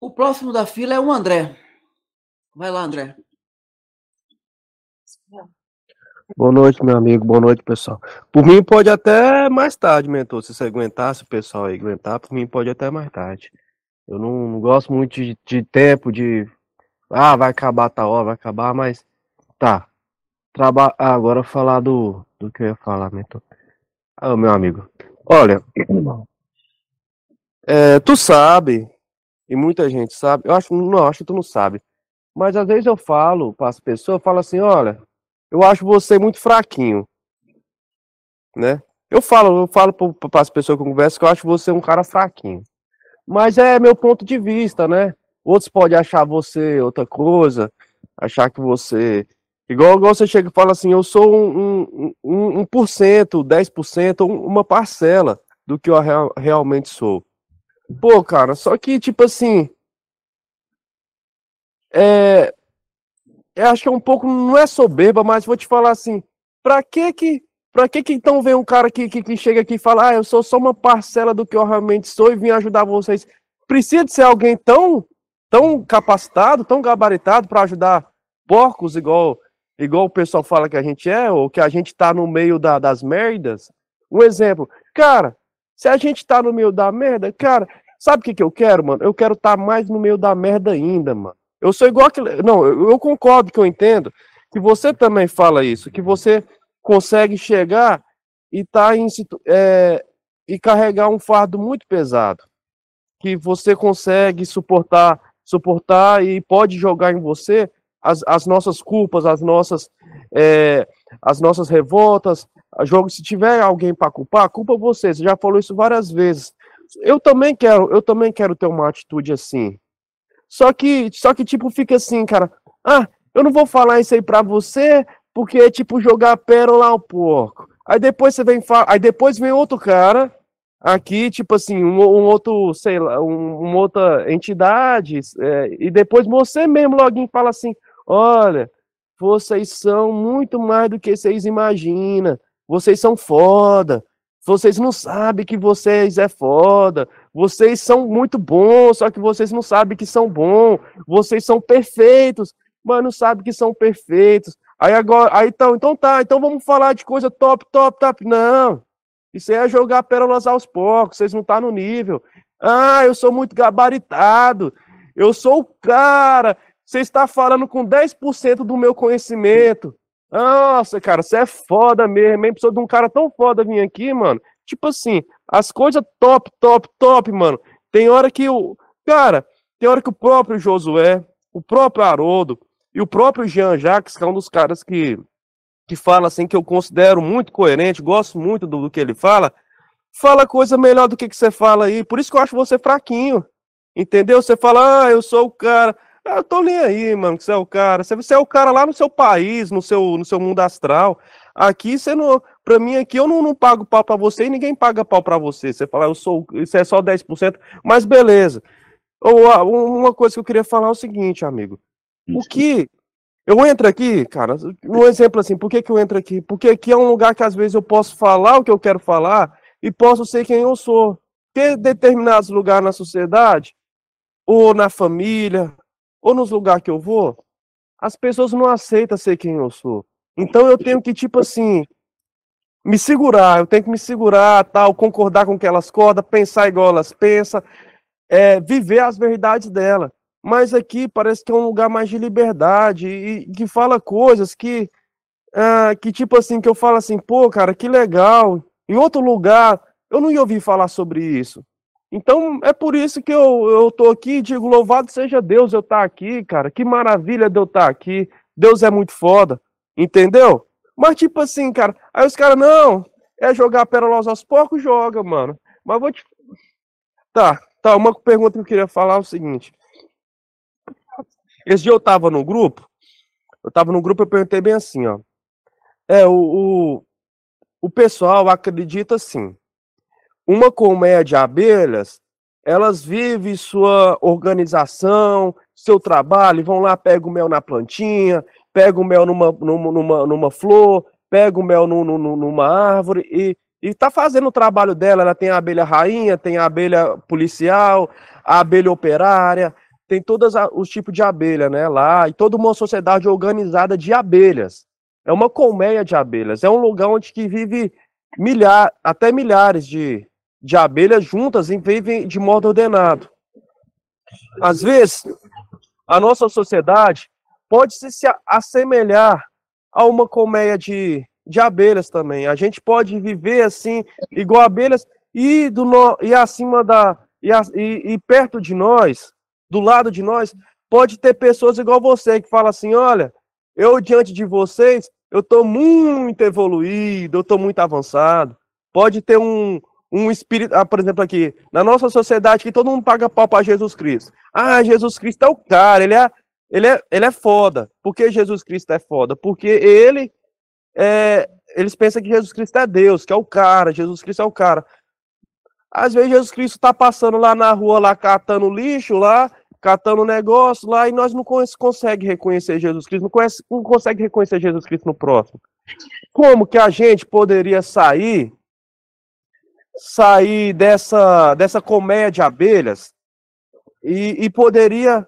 O próximo da fila é o André. Vai lá, André. Boa noite, meu amigo. Boa noite, pessoal. Por mim, pode até mais tarde, mentor. Se você aguentar, se o pessoal aguentar, por mim, pode até mais tarde. Eu não, não gosto muito de, de, tempo, de. Ah, vai acabar tal hora, vai acabar, mas. Tá. Traba... Ah, agora falar do, do que eu ia falar, mentor. Ah, meu amigo. Olha. É, tu sabe, e muita gente sabe, eu acho, não, acho que tu não sabe. Mas às vezes eu falo para as pessoas, falo assim, olha, eu acho você muito fraquinho, né? Eu falo, eu falo para as pessoas que eu converso que eu acho você um cara fraquinho. Mas é meu ponto de vista, né? Outros podem achar você outra coisa, achar que você. Igual, igual você chega e fala assim, eu sou um, um, um, um por cento, 10%, uma parcela do que eu real, realmente sou. Pô, cara, só que, tipo assim. É, eu acho que é um pouco, não é soberba, mas vou te falar assim, pra que que, pra que que então vem um cara que, que, que chega aqui e fala, ah, eu sou só uma parcela do que eu realmente sou e vim ajudar vocês. Precisa de ser alguém tão, tão capacitado, tão gabaritado para ajudar porcos igual, igual o pessoal fala que a gente é, ou que a gente tá no meio da, das merdas. Um exemplo, cara, se a gente tá no meio da merda, cara, sabe o que que eu quero, mano? Eu quero estar tá mais no meio da merda ainda, mano. Eu sou igual aquele. Não, eu, eu concordo que eu entendo que você também fala isso, que você consegue chegar e tá em é, e carregar um fardo muito pesado, que você consegue suportar, suportar e pode jogar em você as, as nossas culpas, as nossas é, as nossas revoltas, jogo se tiver alguém para culpar, culpa você. Você já falou isso várias vezes. Eu também quero, eu também quero ter uma atitude assim. Só que, só que tipo, fica assim, cara. Ah, eu não vou falar isso aí pra você, porque é tipo jogar pérola ao porco. Aí depois você vem aí depois vem outro cara aqui, tipo assim, um, um outro, sei lá, um, uma outra entidade, é, e depois você mesmo login fala assim, olha, vocês são muito mais do que vocês imaginam, vocês são foda, vocês não sabem que vocês é foda. Vocês são muito bons, só que vocês não sabem que são bons. Vocês são perfeitos, mas não sabem que são perfeitos. Aí agora, aí então, então tá, então vamos falar de coisa top, top, top. Não. Isso aí é jogar pérolas aos poucos, vocês não tá no nível. Ah, eu sou muito gabaritado. Eu sou o cara. Você está falando com 10% do meu conhecimento. Nossa, cara, você é foda mesmo, hein? Precisa de um cara tão foda vir aqui, mano. Tipo assim, as coisas top, top, top, mano. Tem hora que o. Cara, tem hora que o próprio Josué, o próprio Haroldo e o próprio Jean Jacques, que é um dos caras que, que fala assim, que eu considero muito coerente, gosto muito do, do que ele fala, fala coisa melhor do que, que você fala aí. Por isso que eu acho você fraquinho. Entendeu? Você fala, ah, eu sou o cara. Eu tô nem aí, mano, que você é o cara. Você é o cara lá no seu país, no seu, no seu mundo astral. Aqui você não. Pra mim, aqui eu não, não pago pau pra você e ninguém paga pau pra você. Você fala, eu sou. Isso é só 10%, mas beleza. Uma coisa que eu queria falar é o seguinte, amigo. O que. Eu entro aqui, cara, um exemplo assim, por que, que eu entro aqui? Porque aqui é um lugar que às vezes eu posso falar o que eu quero falar e posso ser quem eu sou. Ter determinados lugares na sociedade, ou na família, ou nos lugares que eu vou, as pessoas não aceitam ser quem eu sou. Então eu tenho que, tipo assim, me segurar, eu tenho que me segurar, tal, concordar com o que elas acordam, pensar igual elas pensam, é, viver as verdades dela. Mas aqui parece que é um lugar mais de liberdade e que fala coisas que, ah, que tipo assim, que eu falo assim, pô, cara, que legal. Em outro lugar, eu não ia ouvir falar sobre isso. Então é por isso que eu, eu tô aqui e digo: louvado seja Deus eu estar tá aqui, cara. Que maravilha de eu estar tá aqui. Deus é muito foda, entendeu? Mas tipo assim, cara, aí os caras, não, é jogar pérolas aos porcos, joga, mano. Mas vou te. Tá, tá, uma pergunta que eu queria falar é o seguinte. Esse dia eu tava no grupo, eu tava no grupo, eu perguntei bem assim, ó. É, o, o, o pessoal acredita assim uma colmeia de abelhas, elas vivem sua organização, seu trabalho, vão lá, pegam o mel na plantinha, pegam o mel numa, numa, numa, numa flor, pegam o mel numa árvore e, e tá fazendo o trabalho dela. Ela tem a abelha rainha, tem a abelha policial, a abelha operária, tem todos os tipos de abelha, né? Lá, e toda uma sociedade organizada de abelhas. É uma colmeia de abelhas. É um lugar onde que vive milhar, até milhares de, de abelhas juntas e vivem de modo ordenado. Às vezes, a nossa sociedade pode se assemelhar a uma colmeia de, de abelhas também. A gente pode viver assim, igual abelhas, e, do no, e acima da. E, e, perto de nós, do lado de nós, pode ter pessoas igual você que fala assim: olha, eu diante de vocês, eu estou muito evoluído, eu estou muito avançado. Pode ter um, um espírito, ah, por exemplo, aqui, na nossa sociedade, que todo mundo paga pau para Jesus Cristo. Ah, Jesus Cristo é o cara, ele é, ele é, ele é foda. Por que Jesus Cristo é foda? Porque ele, é, eles pensam que Jesus Cristo é Deus, que é o cara, Jesus Cristo é o cara. Às vezes Jesus Cristo está passando lá na rua, lá catando lixo, lá, catando negócio lá, e nós não consegue reconhecer Jesus Cristo, não, conhece, não consegue reconhecer Jesus Cristo no próximo. Como que a gente poderia sair sair dessa, dessa colmeia de abelhas e, e poderia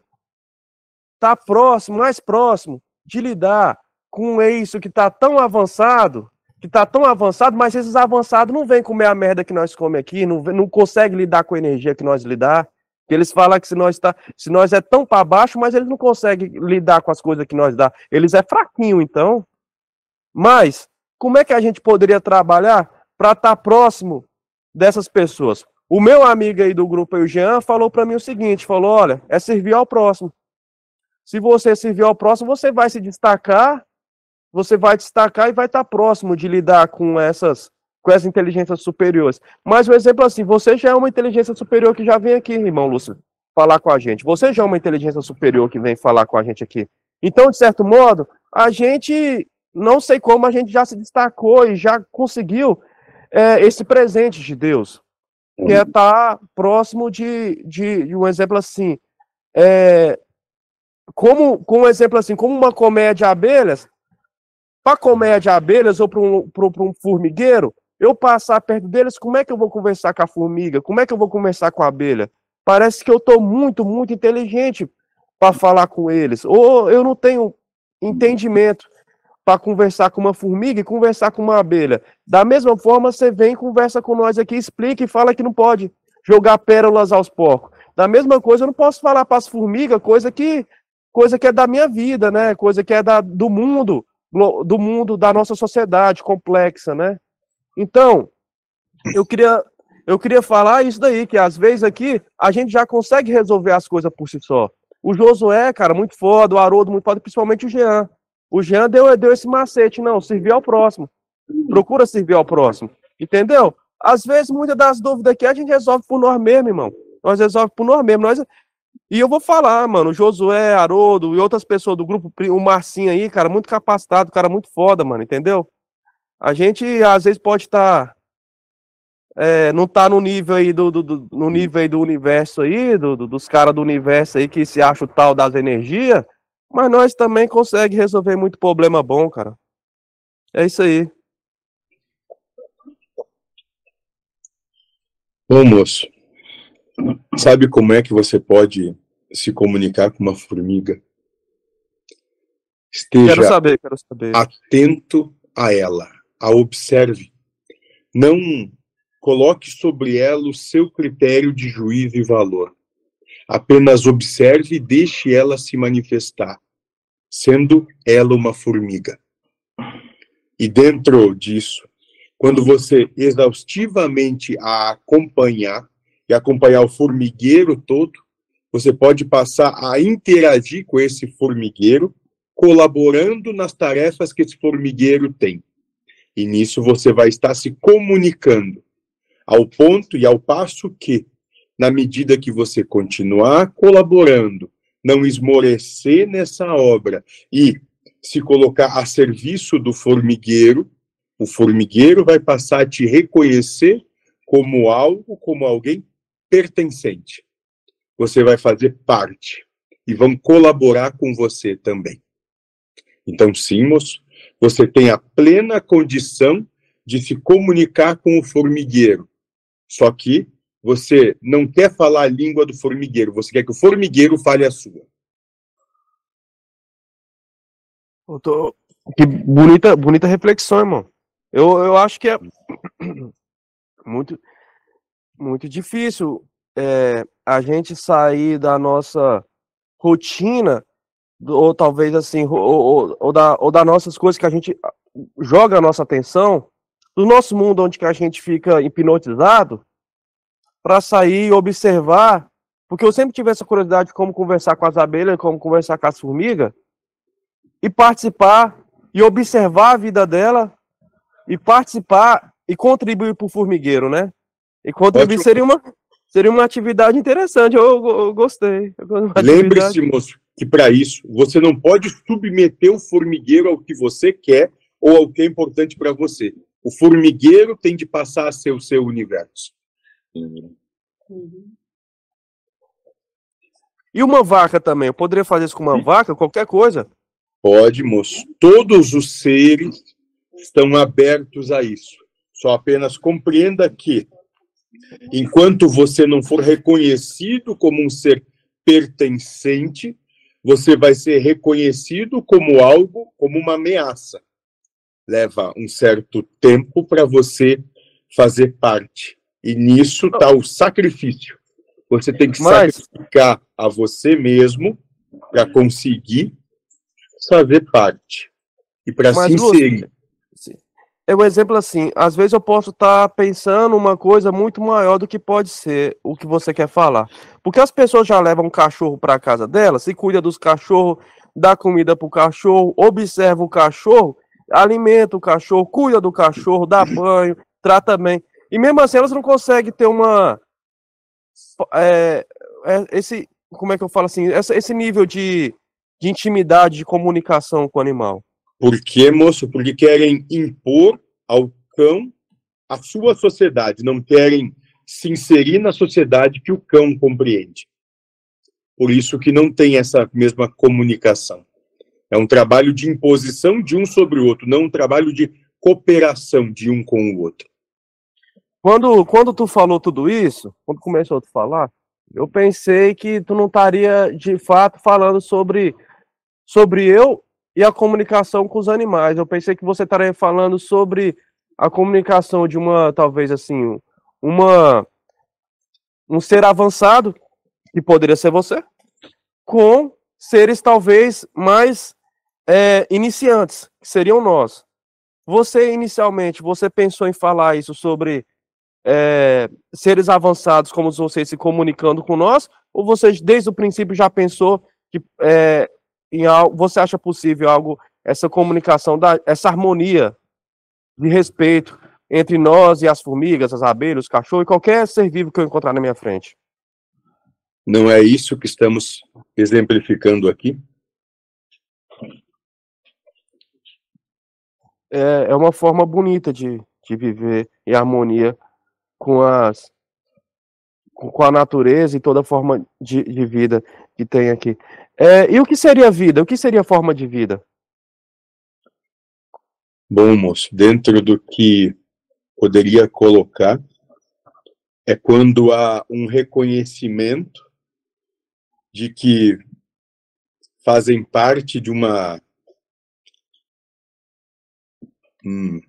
estar tá próximo, mais próximo, de lidar com isso que está tão avançado, que está tão avançado, mas esses avançados não vêm comer a merda que nós comemos aqui, não, não consegue lidar com a energia que nós lidar. Eles falam que se nós, tá, se nós é tão para baixo, mas eles não conseguem lidar com as coisas que nós dá. Eles é fraquinho, então. Mas, como é que a gente poderia trabalhar para estar tá próximo dessas pessoas. O meu amigo aí do grupo, o Jean, falou para mim o seguinte, falou, olha, é servir ao próximo. Se você servir ao próximo, você vai se destacar, você vai destacar e vai estar tá próximo de lidar com essas com essas inteligências superiores. Mas um exemplo assim, você já é uma inteligência superior que já vem aqui, irmão Lúcio, falar com a gente. Você já é uma inteligência superior que vem falar com a gente aqui. Então, de certo modo, a gente, não sei como, a gente já se destacou e já conseguiu é, esse presente de Deus, que é estar tá próximo de, de, de, um exemplo assim, é, como, com um exemplo assim, como uma colmeia de abelhas, para colmeia de abelhas ou para um, um formigueiro, eu passar perto deles, como é que eu vou conversar com a formiga? Como é que eu vou conversar com a abelha? Parece que eu estou muito, muito inteligente para falar com eles. Ou eu não tenho entendimento para conversar com uma formiga e conversar com uma abelha. Da mesma forma, você vem, conversa com nós aqui, explica e fala que não pode jogar pérolas aos porcos. Da mesma coisa, eu não posso falar para as formigas coisa que coisa que é da minha vida, né? Coisa que é da, do mundo, do mundo da nossa sociedade complexa, né? Então, eu queria eu queria falar isso daí, que às vezes aqui a gente já consegue resolver as coisas por si só. O Josué, cara, muito foda, o Haroldo, muito foda, principalmente o Jean. O Jean deu, deu esse macete, não, servir ao próximo. Procura servir ao próximo. Entendeu? Às vezes, muitas das dúvidas aqui a gente resolve por nós mesmos, irmão. Nós resolvemos por nós mesmos. Nós... E eu vou falar, mano, Josué, Haroldo e outras pessoas do grupo, o Marcinho aí, cara, muito capacitado, cara muito foda, mano, entendeu? A gente, às vezes, pode estar. Tá, é, não tá no nível aí do, do, do no nível do universo aí, do, do dos caras do universo aí que se acham tal das energias, mas nós também conseguimos resolver muito problema bom, cara. É isso aí. Ô moço, sabe como é que você pode se comunicar com uma formiga? Esteja quero saber, quero saber. atento a ela, a observe. Não coloque sobre ela o seu critério de juízo e valor. Apenas observe e deixe ela se manifestar, sendo ela uma formiga. E dentro disso, quando você exaustivamente a acompanhar e acompanhar o formigueiro todo, você pode passar a interagir com esse formigueiro, colaborando nas tarefas que esse formigueiro tem. E nisso você vai estar se comunicando, ao ponto e ao passo que na medida que você continuar colaborando, não esmorecer nessa obra e se colocar a serviço do formigueiro, o formigueiro vai passar a te reconhecer como algo, como alguém pertencente. Você vai fazer parte e vão colaborar com você também. Então, sim, moço, você tem a plena condição de se comunicar com o formigueiro. Só que você não quer falar a língua do formigueiro, você quer que o formigueiro fale a sua. Tô... Que bonita, bonita reflexão, irmão. Eu, eu acho que é muito, muito difícil é, a gente sair da nossa rotina, ou talvez assim, ou, ou, ou, da, ou das nossas coisas que a gente joga a nossa atenção, do nosso mundo onde que a gente fica hipnotizado, para sair e observar, porque eu sempre tive essa curiosidade de como conversar com as abelhas, como conversar com as formigas, e participar e observar a vida dela e participar e contribuir para o formigueiro, né? E contribuir seria uma, seria uma atividade interessante. Eu, eu gostei. Lembre-se, moço, que para isso você não pode submeter o formigueiro ao que você quer ou ao que é importante para você. O formigueiro tem de passar a ser o seu universo. Uhum. E uma vaca também? Eu poderia fazer isso com uma vaca, qualquer coisa? Pode, moço. Todos os seres estão abertos a isso. Só apenas compreenda que, enquanto você não for reconhecido como um ser pertencente, você vai ser reconhecido como algo, como uma ameaça. Leva um certo tempo para você fazer parte. E nisso está o sacrifício. Você tem que Mas... sacrificar a você mesmo para conseguir fazer parte e para se inserir. É um exemplo assim, às vezes eu posso estar tá pensando uma coisa muito maior do que pode ser o que você quer falar. Porque as pessoas já levam um cachorro para casa delas, se cuida dos cachorros, dá comida para o cachorro, observa o cachorro, alimenta o cachorro, cuida do cachorro, dá banho, trata bem. E mesmo assim elas não conseguem ter uma. É, é, esse. Como é que eu falo assim? Esse nível de de intimidade, de comunicação com o animal? Por quê, moço? Porque querem impor ao cão a sua sociedade, não querem se inserir na sociedade que o cão compreende. Por isso que não tem essa mesma comunicação. É um trabalho de imposição de um sobre o outro, não um trabalho de cooperação de um com o outro. Quando, quando tu falou tudo isso, quando começou a falar, eu pensei que tu não estaria de fato falando sobre sobre eu e a comunicação com os animais. Eu pensei que você estaria falando sobre a comunicação de uma, talvez assim, uma um ser avançado, que poderia ser você, com seres talvez mais é, iniciantes, que seriam nós. Você, inicialmente, você pensou em falar isso sobre é, seres avançados como vocês se comunicando com nós, ou você, desde o princípio, já pensou que é, em algo, você acha possível algo, essa comunicação, da, essa harmonia de respeito entre nós e as formigas, as abelhas, os cachorros e qualquer ser vivo que eu encontrar na minha frente? Não é isso que estamos exemplificando aqui? É, é uma forma bonita de, de viver em harmonia com as com a natureza e toda forma de, de vida que tem aqui. É, e o que seria vida? O que seria forma de vida? Bom, moço, dentro do que poderia colocar, é quando há um reconhecimento de que fazem parte de uma. Hum,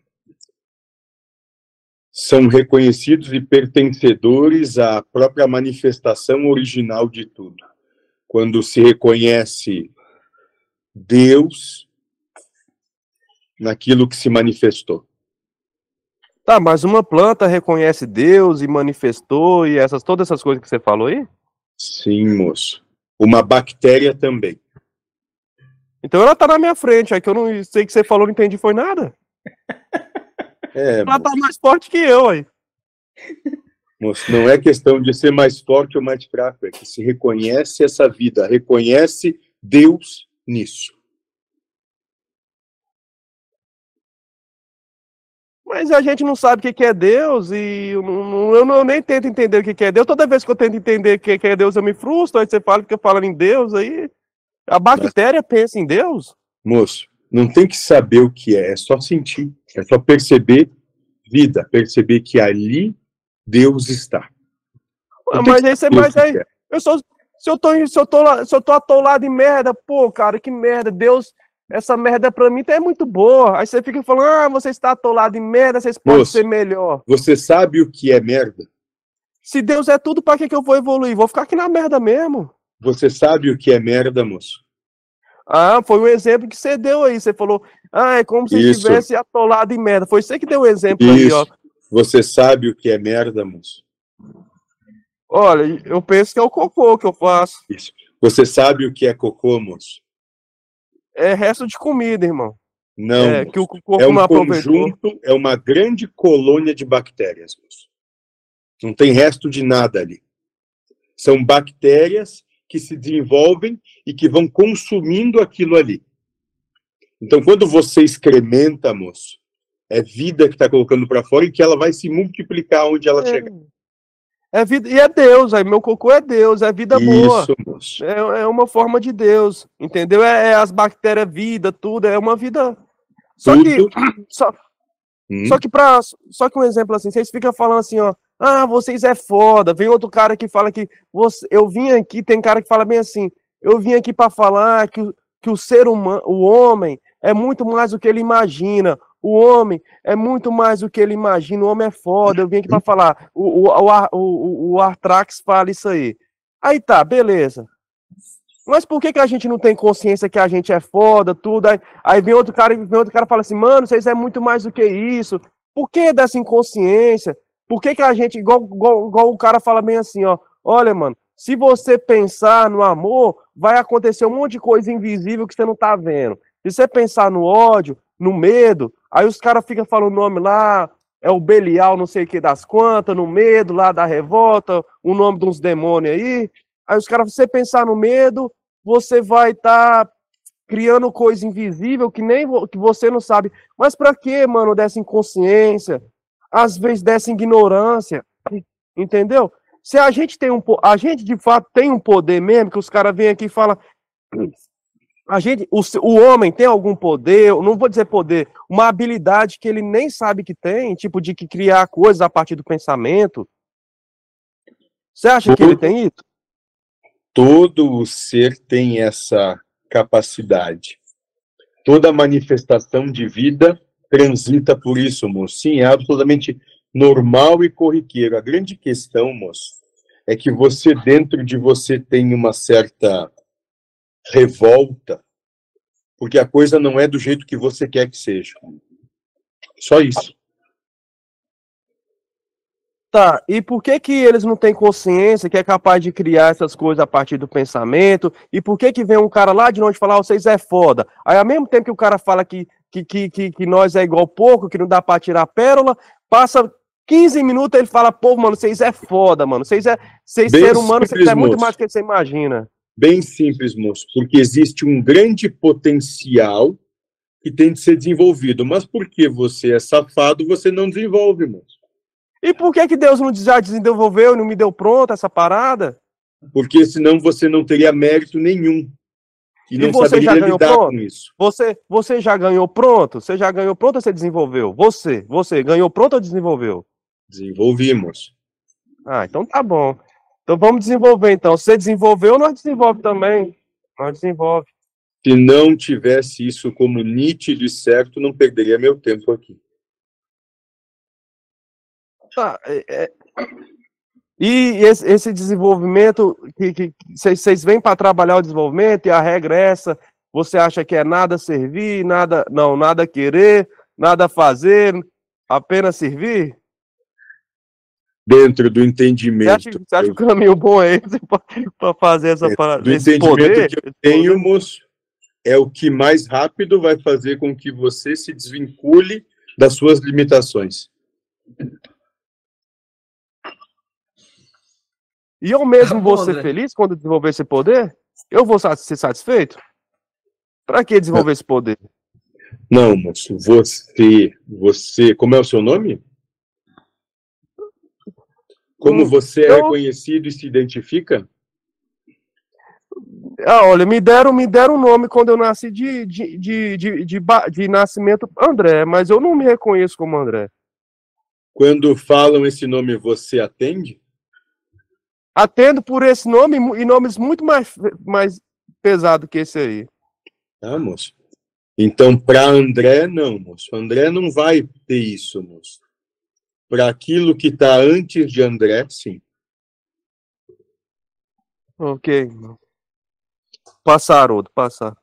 são reconhecidos e pertencedores à própria manifestação original de tudo quando se reconhece Deus naquilo que se manifestou. Tá, mas uma planta reconhece Deus e manifestou e essas todas essas coisas que você falou aí? Sim, moço. Uma bactéria também. Então ela tá na minha frente, é que eu não sei que você falou, não entendi foi nada. É, ela tá mais forte que eu aí. Moço, não é questão de ser mais forte ou mais fraco, é que se reconhece essa vida, reconhece Deus nisso. Mas a gente não sabe o que é Deus e eu, não, eu, não, eu nem tento entender o que é Deus. Toda vez que eu tento entender o que é Deus, eu me frustro. Aí você fala que eu falando em Deus, aí a bactéria Mas, pensa em Deus. Moço, não tem que saber o que é, é só sentir, é só perceber vida, perceber que ali Deus está. Mas tenho aí você, mas aí, é. eu sou, se eu tô, se eu tô, lá- se eu tô atolado em merda, pô, cara, que merda, Deus, essa merda pra mim tá é muito boa. Aí você fica falando, ah, você está atolado em merda, vocês podem Moço. ser melhor. Você sabe o que é merda? Se Deus é tudo, pra que que eu vou evoluir? Vou ficar aqui na merda mesmo. Você sabe o que é merda, moço? Ah, foi um exemplo que você deu aí. Você falou, ah, é como se Isso. estivesse atolado em merda. Foi você que deu o exemplo aí, ó. Isso. Você sabe o que é merda, moço? Olha, eu penso que é o cocô que eu faço. Isso. Você sabe o que é cocô, moço? É resto de comida, irmão. Não. é, moço. que o corpo É um conjunto, é uma grande colônia de bactérias, moço. Não tem resto de nada ali. São bactérias que se desenvolvem e que vão consumindo aquilo ali. Então, quando você excrementa, moço, é vida que está colocando para fora e que ela vai se multiplicar onde ela chegar. É vida, e é Deus, aí meu cocô é Deus, é vida boa. Isso, moço. É, é uma forma de Deus, entendeu? É, é as bactérias, vida, tudo, é uma vida. Só que, Tudo. só, Hum, só que pra, só que um exemplo assim, vocês ficam falando assim, ó, ah, vocês é foda. Vem outro cara que fala que você, eu vim aqui, tem cara que fala bem assim, eu vim aqui para falar que, que o ser humano, o homem é muito mais do que ele imagina. O homem é muito mais do que ele imagina. O homem é foda. Eu vim aqui para falar. O, o, o, o, Artrax fala isso aí. Aí tá, beleza. Mas por que, que a gente não tem consciência que a gente é foda, tudo? Aí, aí vem outro cara, vem outro cara e fala assim, mano, vocês é muito mais do que isso. Por que dessa inconsciência? Por que, que a gente, igual, igual, igual o cara fala bem assim, ó, olha, mano, se você pensar no amor, vai acontecer um monte de coisa invisível que você não tá vendo. Se você pensar no ódio, no medo, aí os caras ficam falando o nome lá, é o Belial, não sei o que das quantas, no medo lá da revolta, o nome de uns demônios aí. Aí os caras, se você pensar no medo, você vai estar criando coisa invisível que nem que você não sabe. Mas pra que, mano, dessa inconsciência? Às vezes dessa ignorância, entendeu? Se a gente tem um, a gente de fato tem um poder mesmo, que os caras vêm aqui e falam, a gente, o, o homem tem algum poder, não vou dizer poder, uma habilidade que ele nem sabe que tem, tipo de que criar coisas a partir do pensamento. Você acha que ele tem isso? Todo o ser tem essa capacidade. Toda manifestação de vida transita por isso, moço. Sim, é absolutamente normal e corriqueiro. A grande questão, moço, é que você, dentro de você, tem uma certa revolta, porque a coisa não é do jeito que você quer que seja. Só isso. Tá, e por que que eles não têm consciência que é capaz de criar essas coisas a partir do pensamento? E por que que vem um cara lá de longe falar, "Ó, vocês é foda? Aí ao mesmo tempo que o cara fala que, que, que, que, que nós é igual pouco, que não dá pra tirar pérola, passa 15 minutos ele fala, pô, mano, vocês é foda, mano. Vocês é, vocês ser humano, vocês é muito mais do que você imagina. Bem simples, moço, porque existe um grande potencial que tem de ser desenvolvido. Mas porque você é safado, você não desenvolve, moço. E por que que Deus não já desenvolveu e não me deu pronta essa parada? Porque senão você não teria mérito nenhum. E E não você já ganhou lidar pronto? com isso. Você, você já ganhou pronto? Você já ganhou pronto ou você desenvolveu? Você, você ganhou pronto ou desenvolveu? Desenvolvimos. Ah, então tá bom. Então vamos desenvolver então. Você desenvolveu, nós desenvolve também. Nós desenvolve. Se não tivesse isso como nítido e certo, não perderia meu tempo aqui. Tá, é- é- E esse, esse desenvolvimento, que vocês vêm para trabalhar o desenvolvimento e a regra é essa, você acha que é nada servir, nada, não, nada querer, nada fazer, apenas servir? Dentro do Você entendimento acha, você acha que o caminho bom é esse para fazer essa É, parada? do Esse entendimento poder? que eu tenho, poder? moço, é o que mais rápido vai fazer com que você se desvincule das suas limitações. E eu mesmo vou ser feliz quando desenvolver esse poder? Eu vou ser satisfeito? Para que desenvolver esse poder? Não, moço, você, você, como é o seu nome? como então, você é então conhecido e se identifica? Ah, olha, me deram, me deram um nome quando eu nasci de, de, de, de, nascimento André, mas eu não me reconheço como André. Quando falam esse nome, você atende? Atendo por esse nome e nomes muito mais, mais pesados que esse aí. Ah, moço. Então, para André, não, moço. André não vai ter isso, moço para aquilo que está antes de André, sim. Ok. Passar, Haroldo, passar.